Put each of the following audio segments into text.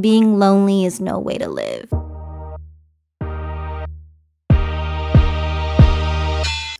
being lonely is no way to live.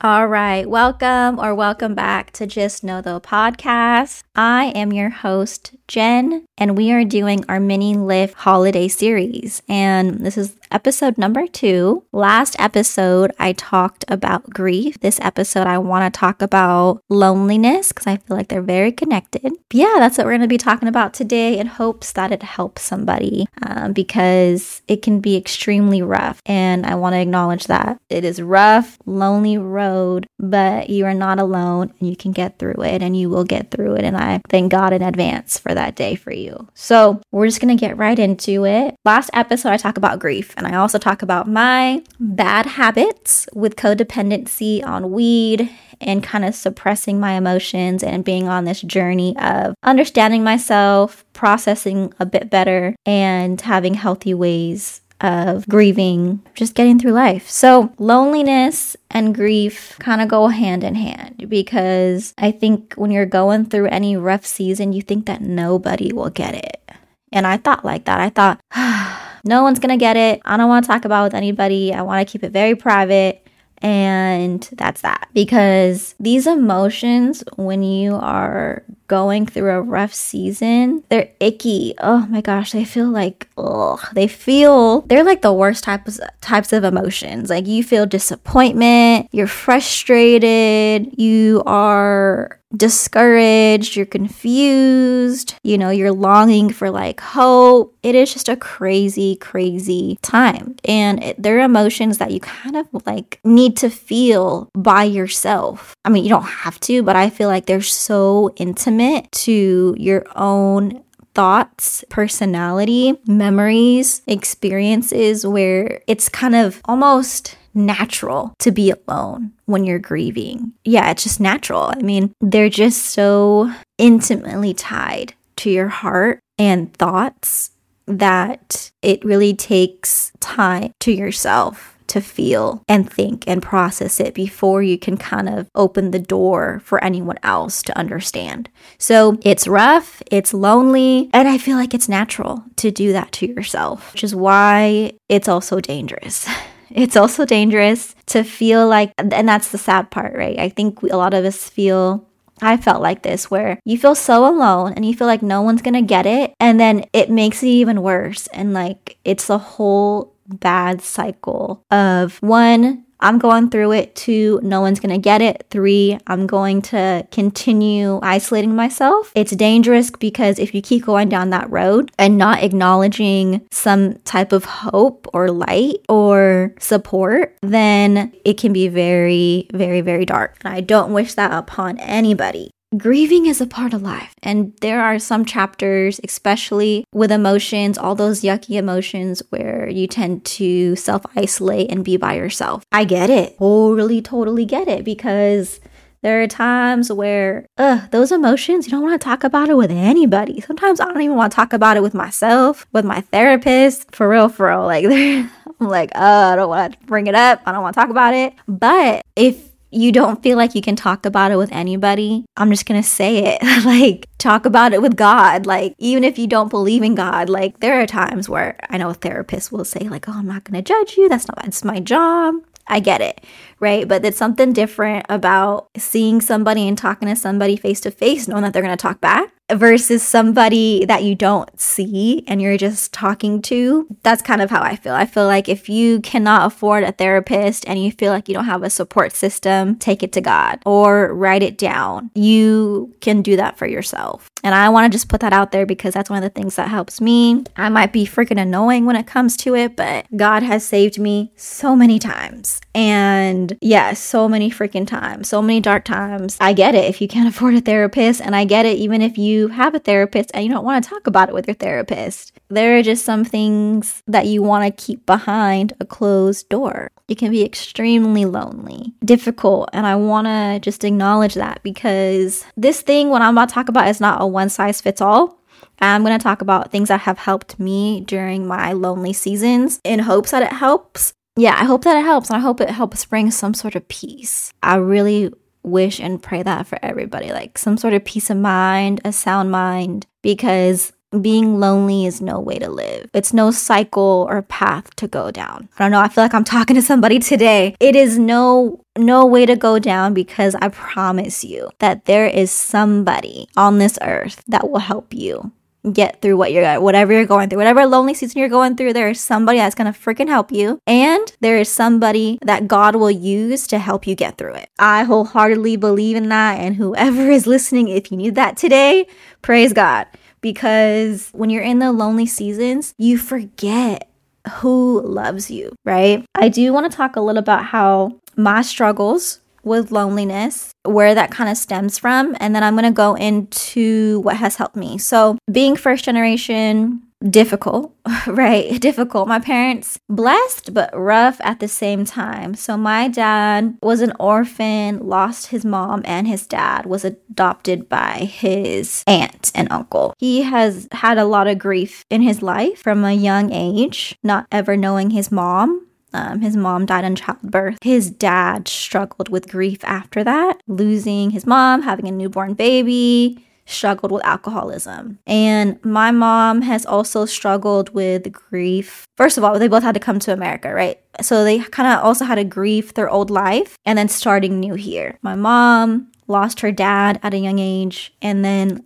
All right, welcome or welcome back to Just Know Though podcast. I am your host, Jen, and we are doing our mini lift holiday series. And this is episode number two. Last episode, I talked about grief. This episode, I want to talk about loneliness because I feel like they're very connected. But yeah, that's what we're going to be talking about today in hopes that it helps somebody um, because it can be extremely rough. And I want to acknowledge that it is rough, lonely road, but you are not alone and you can get through it and you will get through it. And I thank God in advance for that day for you. So we're just going to get right into it. Last episode, I talk about grief and I also talk about my bad habits with codependency on weed and kind of suppressing my emotions and being on this journey of understanding myself, processing a bit better, and having healthy ways of grieving, just getting through life. So, loneliness and grief kind of go hand in hand because I think when you're going through any rough season, you think that nobody will get it. And I thought like that. I thought, ah, no one's going to get it. I don't want to talk about with anybody. I want to keep it very private. And that's that. Because these emotions, when you are going through a rough season, they're icky. Oh my gosh, they feel like ugh. They feel they're like the worst types types of emotions. Like you feel disappointment, you're frustrated, you are discouraged, you're confused, you know, you're longing for like hope. It is just a crazy, crazy time. And it, there are emotions that you kind of like need to feel by yourself. I mean, you don't have to, but I feel like they're so intimate to your own thoughts, personality, memories, experiences where it's kind of almost natural to be alone when you're grieving. Yeah, it's just natural. I mean, they're just so intimately tied to your heart and thoughts that it really takes time to yourself to feel and think and process it before you can kind of open the door for anyone else to understand. So it's rough, it's lonely, and I feel like it's natural to do that to yourself, which is why it's also dangerous. It's also dangerous to feel like, and that's the sad part, right? I think a lot of us feel I felt like this where you feel so alone and you feel like no one's gonna get it, and then it makes it even worse. And like it's a whole bad cycle of one, I'm going through it. Two, no one's going to get it. Three, I'm going to continue isolating myself. It's dangerous because if you keep going down that road and not acknowledging some type of hope or light or support, then it can be very, very, very dark. And I don't wish that upon anybody grieving is a part of life. And there are some chapters, especially with emotions, all those yucky emotions where you tend to self isolate and be by yourself. I get it. Totally, totally get it because. There are times where, ugh, those emotions, you don't want to talk about it with anybody. Sometimes I don't even want to talk about it with myself, with my therapist. For real, for real. Like, I'm like, uh, I don't want to bring it up. I don't want to talk about it. But if you don't feel like you can talk about it with anybody, I'm just gonna say it. like, talk about it with God. Like, even if you don't believe in God, like, there are times where I know a therapist will say, like, oh, I'm not gonna judge you. That's not, it's my job. I get it, right? But it's something different about seeing somebody and talking to somebody face to face, knowing that they're gonna talk back versus somebody that you don't see and you're just talking to. That's kind of how I feel. I feel like if you cannot afford a therapist and you feel like you don't have a support system, take it to God or write it down. You can do that for yourself. And I want to just put that out there because that's one of the things that helps me. I might be freaking annoying when it comes to it, but God has saved me so many times. And yes, yeah, so many freaking times, so many dark times. I get it if you can't afford a therapist, and I get it even if you you have a therapist and you don't want to talk about it with your therapist. There are just some things that you want to keep behind a closed door. It can be extremely lonely, difficult, and I want to just acknowledge that because this thing, what I'm about to talk about, is not a one size fits all. I'm going to talk about things that have helped me during my lonely seasons in hopes that it helps. Yeah, I hope that it helps. And I hope it helps bring some sort of peace. I really wish and pray that for everybody like some sort of peace of mind, a sound mind, because being lonely is no way to live. It's no cycle or path to go down. I don't know, I feel like I'm talking to somebody today. It is no no way to go down because I promise you that there is somebody on this earth that will help you get through what you're whatever you're going through whatever lonely season you're going through there is somebody that's to freaking help you and there is somebody that god will use to help you get through it. I wholeheartedly believe in that and whoever is listening if you need that today praise god. Because when you're in the lonely seasons you forget who loves you right? I do want to talk a little about how my struggles with loneliness, where that kind of stems from, and then I'm going to go into what has helped me. So, being first generation, difficult, right? Difficult. My parents, blessed but rough at the same time. So, my dad was an orphan, lost his mom, and his dad was adopted by his aunt and uncle. He has had a lot of grief in his life from a young age, not ever knowing his mom um, his mom died in childbirth. His dad struggled with grief after that, losing his mom, having a newborn baby, struggled with alcoholism. And my mom has also struggled with grief. First of all, they both had to come to America, right? So they kind of also had to grieve their old life and then starting new here. My mom lost her dad at a young age and then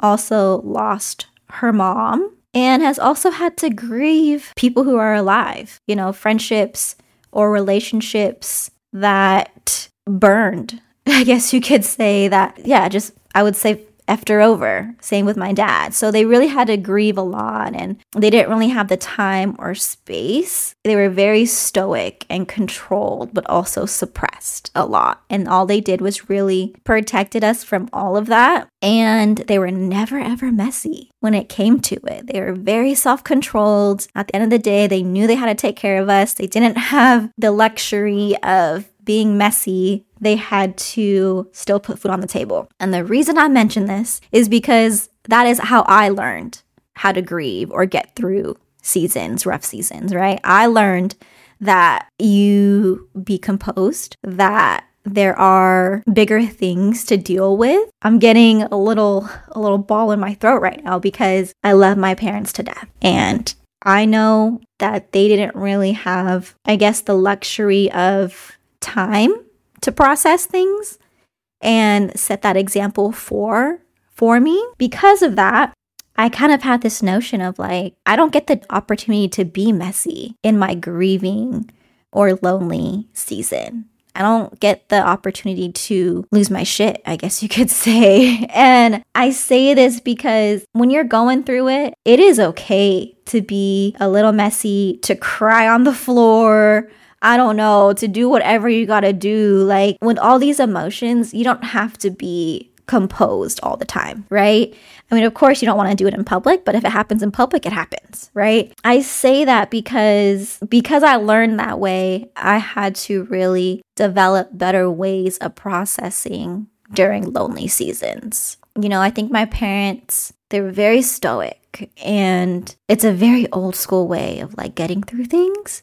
also lost her mom and has also had to grieve people who are alive, you know, friendships or relationships that burned. I guess you could say that, yeah, just I would say after over. Same with my dad. So they really had to grieve a lot and they didn't really have the time or space. They were very stoic and controlled, but also suppressed a lot. And all they did was really protected us from all of that. And they were never ever messy when it came to it. They were very self controlled. At the end of the day, they knew they had to take care of us. They didn't have the luxury of being messy, they had to still put food on the table. And the reason I mention this is because that is how I learned how to grieve or get through seasons, rough seasons, right? I learned that you be composed, that there are bigger things to deal with. I'm getting a little a little ball in my throat right now because I love my parents to death. And I know that they didn't really have I guess the luxury of time to process things and set that example for for me. Because of that, I kind of had this notion of like I don't get the opportunity to be messy in my grieving or lonely season. I don't get the opportunity to lose my shit, I guess you could say. And I say this because when you're going through it, it is okay to be a little messy, to cry on the floor, I don't know, to do whatever you gotta do. Like with all these emotions, you don't have to be composed all the time, right? I mean, of course, you don't want to do it in public, but if it happens in public, it happens, right? I say that because because I learned that way, I had to really develop better ways of processing during lonely seasons. You know, I think my parents, they're very stoic and it's a very old school way of like getting through things.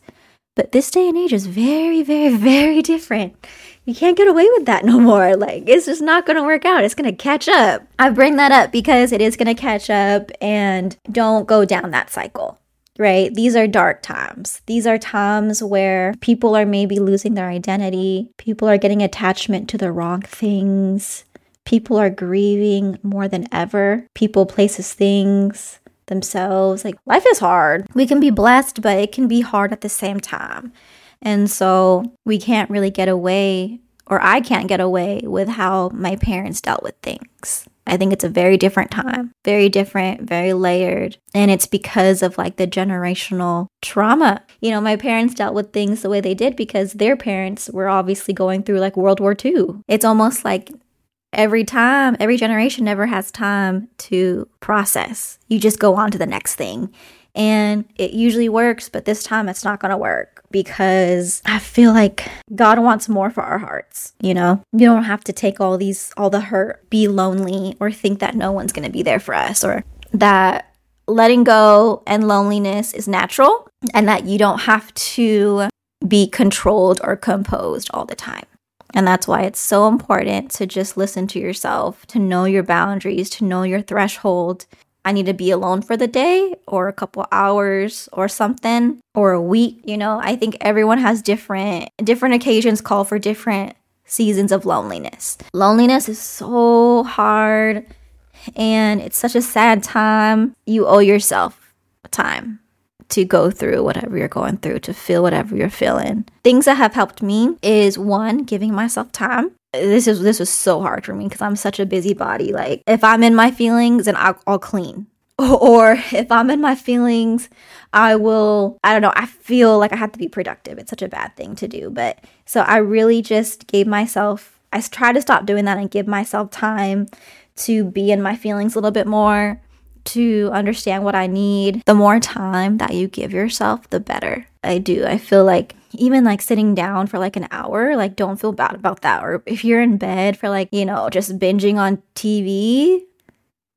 But this day and age is very, very, very different. You can't get away with that no more. Like, it's just not to work out. It's to catch up. I bring that up because it is to catch up and don't go down that cycle, right? These are dark times. These are times where people are maybe losing their identity, people are getting attachment to the wrong things, people are grieving more than ever, people, places, things themselves. Like life is hard. We can be blessed, but it can be hard at the same time. And so we can't really get away, or I can't get away with how my parents dealt with things. I think it's a very different time, very different, very layered. And it's because of like the generational trauma. You know, my parents dealt with things the way they did because their parents were obviously going through like World War II. It's almost like every time, every generation never has time to process. You just go on to the next thing. And it usually works, but this time it's not going to work because I feel like God wants more for our hearts. You know, you don't have to take all these, all the hurt, be lonely, or think that no one's going to be there for us, or that letting go and loneliness is natural and that you don't have to be controlled or composed all the time. And that's why it's so important to just listen to yourself, to know your boundaries, to know your threshold, I need to be alone for the day or a couple hours or something or a week, you know. I think everyone has different different occasions call for different seasons of loneliness. Loneliness is so hard and it's such a sad time. You owe yourself time to go through whatever you're going through, to feel whatever you're feeling. Things that have helped me is one, giving myself time. This is this was so hard for me because I'm such a busybody. Like if I'm in my feelings, then I'll, I'll clean. Or if I'm in my feelings, I will, I don't know, I feel like I have to be productive. It's such a bad thing to do. But so I really just gave myself, I tried to stop doing that and give myself time to be in my feelings a little bit more, to understand what I need. The more time that you give yourself, the better. I do. I feel like even like sitting down for like an hour, like don't feel bad about that. Or if you're in bed for like, you know, just binging on TV,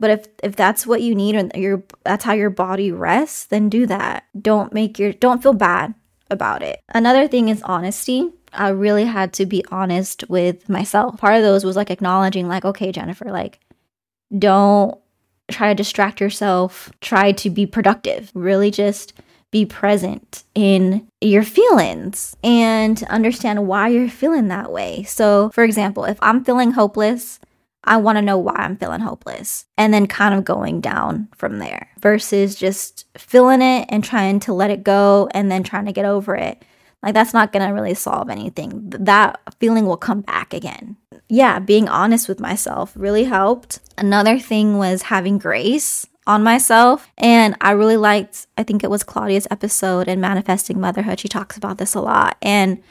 but if if that's what you need and your that's how your body rests, then do that. Don't make your don't feel bad about it. Another thing is honesty. I really had to be honest with myself. Part of those was like acknowledging like okay, Jennifer, like don't try to distract yourself, try to be productive. Really just be present in your feelings and understand why you're feeling that way. So, for example, if I'm feeling hopeless, I want to know why I'm feeling hopeless and then kind of going down from there versus just feeling it and trying to let it go and then trying to get over it. Like, that's not going to really solve anything. That feeling will come back again. Yeah, being honest with myself really helped. Another thing was having grace on myself. And I really liked, I think it was Claudia's episode in Manifesting Motherhood. She talks about this a lot. And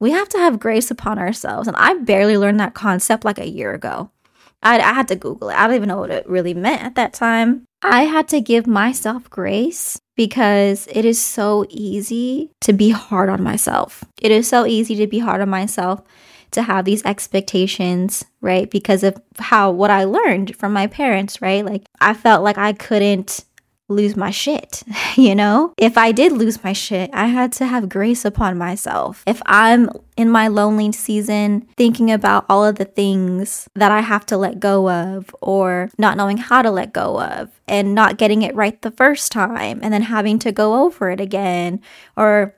we have to have grace upon ourselves. And I barely learned that concept like a year ago. I, I had to Google it. I don't even know what it really meant at that time. I had to give myself grace because it is so easy to be hard on myself. It is so easy to be hard on myself to have these expectations, right? Because of how what I learned from my parents, right? Like I felt like I couldn't lose my shit, you know? If I did lose my shit, I had to have grace upon myself. If I'm in my lonely season thinking about all of the things that I have to let go of or not knowing how to let go of and not getting it right the first time and then having to go over it again or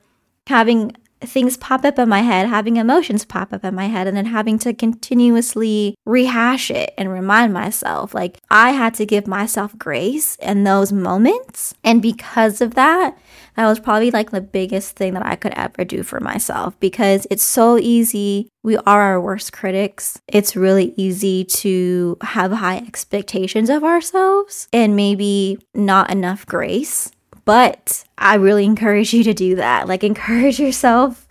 having things pop up in my head, having emotions pop up in my head, and then having to continuously rehash it and remind myself. Like, I had to give myself grace in those moments. And because of that, that was probably like the biggest thing that I could ever do for myself because it's so easy. We are our worst critics. It's really easy to have high expectations of ourselves and maybe not enough grace but I really encourage you to do that. Like encourage yourself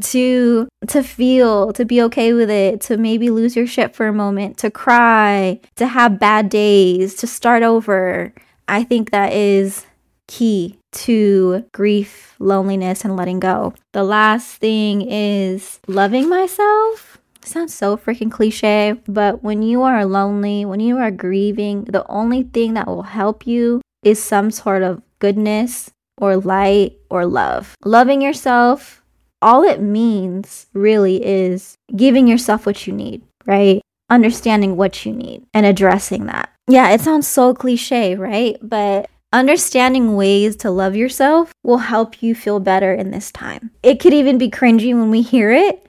to to feel, to be okay with it, to maybe lose your shit for a moment, to cry, to have bad days, to start over. I think that is key to grief, loneliness, and letting go. The last thing is loving myself. sounds so freaking cliche, but when you are lonely, when you are grieving, the only thing that will help you is some sort of goodness or light or love. Loving yourself, all it means really is giving yourself what you need, right? Understanding what you need and addressing that. Yeah, it sounds so cliche, right? But understanding ways to love yourself will help you feel better in this time. It could even be cringy when we hear it,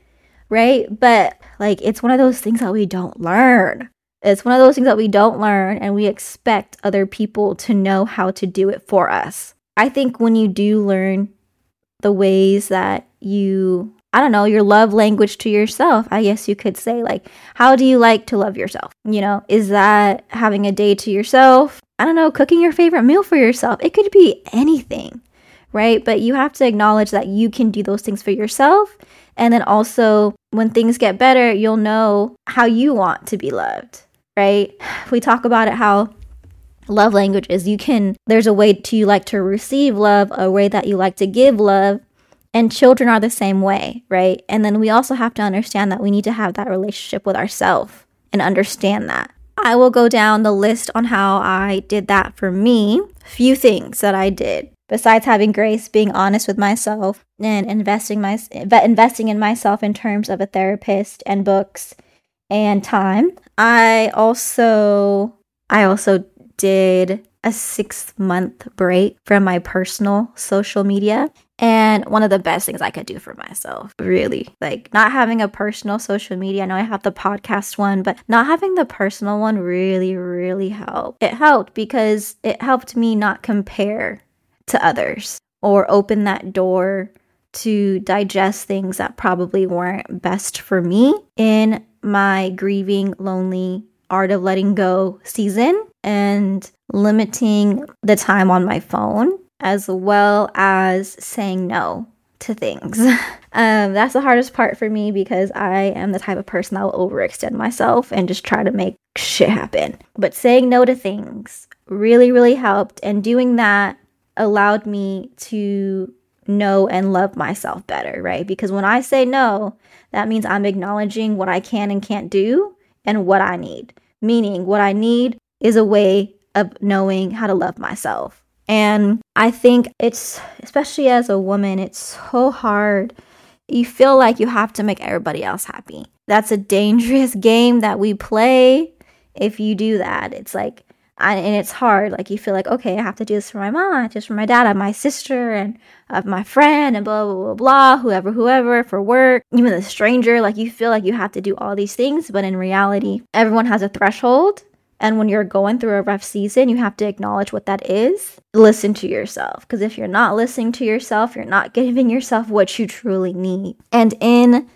right? But like it's one of those things that we don't learn. It's one of those things that we don't learn and we expect other people to know how to do it for us. I think when you do learn the ways that you, I don't know, your love language to yourself, I guess you could say, like, how do you like to love yourself? You know, is that having a day to yourself? I don't know, cooking your favorite meal for yourself? It could be anything, right? But you have to acknowledge that you can do those things for yourself. And then also, when things get better, you'll know how you want to be loved right? We talk about it how love language is you can there's a way to you like to receive love, a way that you like to give love, and children are the same way, right? And then we also have to understand that we need to have that relationship with ourselves and understand that. I will go down the list on how I did that for me. Few things that I did besides having grace, being honest with myself and investing my investing in myself in terms of a therapist and books and time. I also I also did a six month break from my personal social media. And one of the best things I could do for myself, really, like not having a personal social media. I know I have the podcast one, but not having the personal one really, really helped. It helped because it helped me not compare to others or open that door to digest things that probably weren't best for me in my grieving, lonely, art of letting go season and limiting the time on my phone as well as saying no to things. um, that's the hardest part for me because I am the type of person that will overextend myself and just try to make shit happen. But saying no to things really, really helped. And doing that allowed me to know and love myself better, right? Because when I say no, that means I'm acknowledging what I can and can't do and what I need. Meaning, what I need is a way of knowing how to love myself. And I think it's, especially as a woman, it's so hard. You feel like you have to make everybody else happy. That's a dangerous game that we play if you do that. It's like, and it's hard. Like you feel like, okay, I have to do this for my mom, just for my dad, my sister, and of my friend, and blah blah blah blah, whoever, whoever, for work, even the stranger. Like you feel like you have to do all these things, but in reality, everyone has a threshold. And when you're going through a rough season, you have to acknowledge what that is. Listen to yourself. Because if you're not listening to yourself, you're not giving yourself what you truly need. And in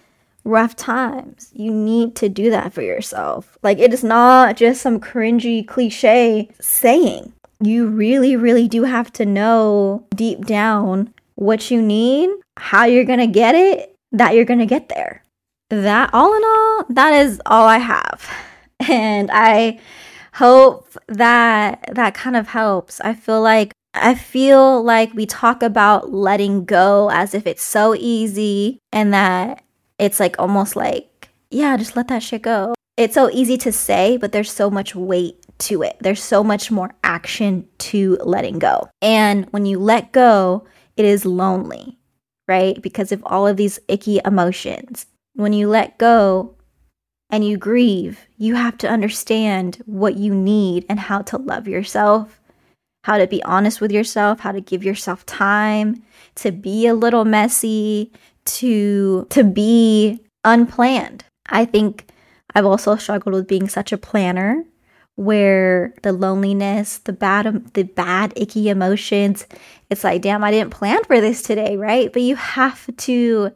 rough times. You need to do that for yourself. Like, it is not just some cringy cliche saying. You really, really do have to know deep down what you need, how you're gonna get it, that you're gonna get there. That, all in all, that is all I have. And I hope that that kind of helps. I feel like I feel like we talk about letting go as if it's so easy and that it's like almost like, yeah, just let that shit go. It's so easy to say, but there's so much weight to it. There's so much more action to letting go. And when you let go, it is lonely, right? Because of all of these icky emotions. When you let go and you grieve, you have to understand what you need and how to love yourself, how to be honest with yourself, how to give yourself time to be a little messy, to to be unplanned. I think I've also struggled with being such a planner where the loneliness, the bad the bad icky emotions, it's like damn I didn't plan for this today, right? But you have to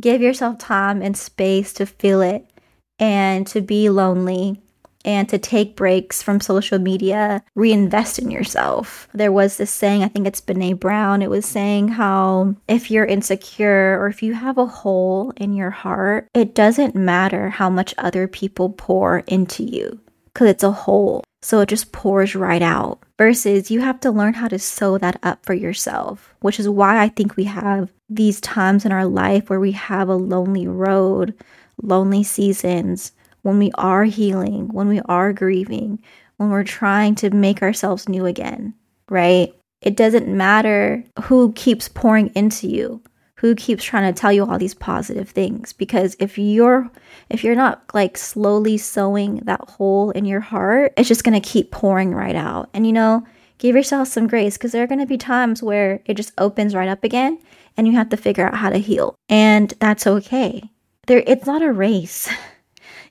give yourself time and space to feel it and to be lonely and to take breaks from social media, reinvest in yourself. There was this saying, I think it's Brene Brown, it was saying how if you're insecure or if you have a hole in your heart, it doesn't matter how much other people pour into you because it's a hole. So it just pours right out. Versus you have to learn how to sew that up for yourself, which is why I think we have these times in our life where we have a lonely road, lonely seasons when we are healing, when we are grieving, when we're trying to make ourselves new again, right? It doesn't matter who keeps pouring into you, who keeps trying to tell you all these positive things because if you're if you're not like slowly sewing that hole in your heart, it's just going to keep pouring right out. And you know, give yourself some grace because there are going to be times where it just opens right up again and you have to figure out how to heal. And that's okay. There it's not a race.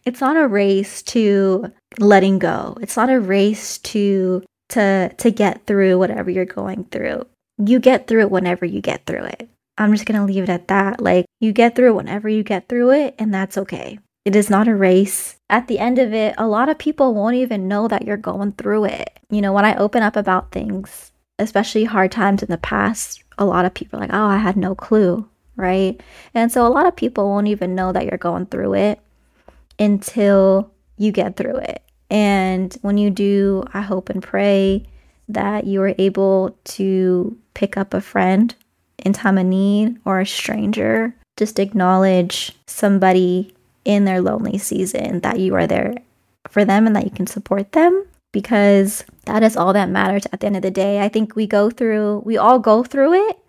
it's not a race to letting go. It's not a race to to to get through whatever you're going through. You get through it whenever you get through it. I'm just going to leave it at that. Like you get through it whenever you get through it and that's okay. It is not a race. At the end of it, a lot of people won't even know that you're going through it. You know, when I open up about things, especially hard times in the past, a lot of people are like, "Oh, I had no clue." Right? And so a lot of people won't even know that you're going through it until you get through it. And when you do, I hope and pray that you are able to pick up a friend in time of need or a stranger. Just acknowledge somebody in their lonely season that you are there for them and that you can support them because that is all that matters at the end of the day. I think we go through, we all go through it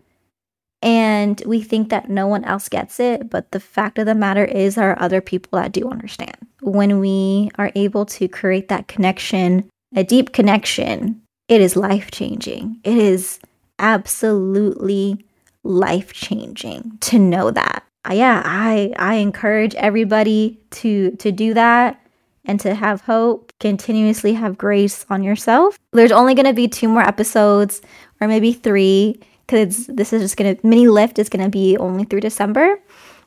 and we think that no one else gets it, but the fact of the matter is, there are other people that do understand. When we are able to create that connection, a deep connection it is life changing. It is absolutely life changing to know that. Uh, yeah, I I encourage everybody to to do that and to have hope, continuously have grace on yourself. There's only going to be two more episodes or maybe 3 cuz this is just to mini lift is to be only through December.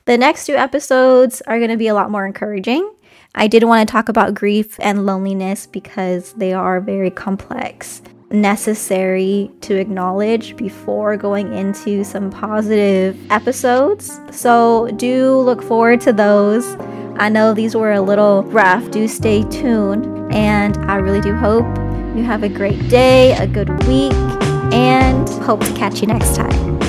The next two episodes are to be a lot more encouraging. I did want to talk about grief and loneliness because they are very complex necessary to acknowledge before going into some positive episodes. So, do look forward to those. I know these were a little rough. Do stay tuned. And I really do hope you have a great day, a good week, and hope to catch you next time.